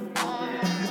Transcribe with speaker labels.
Speaker 1: my heart.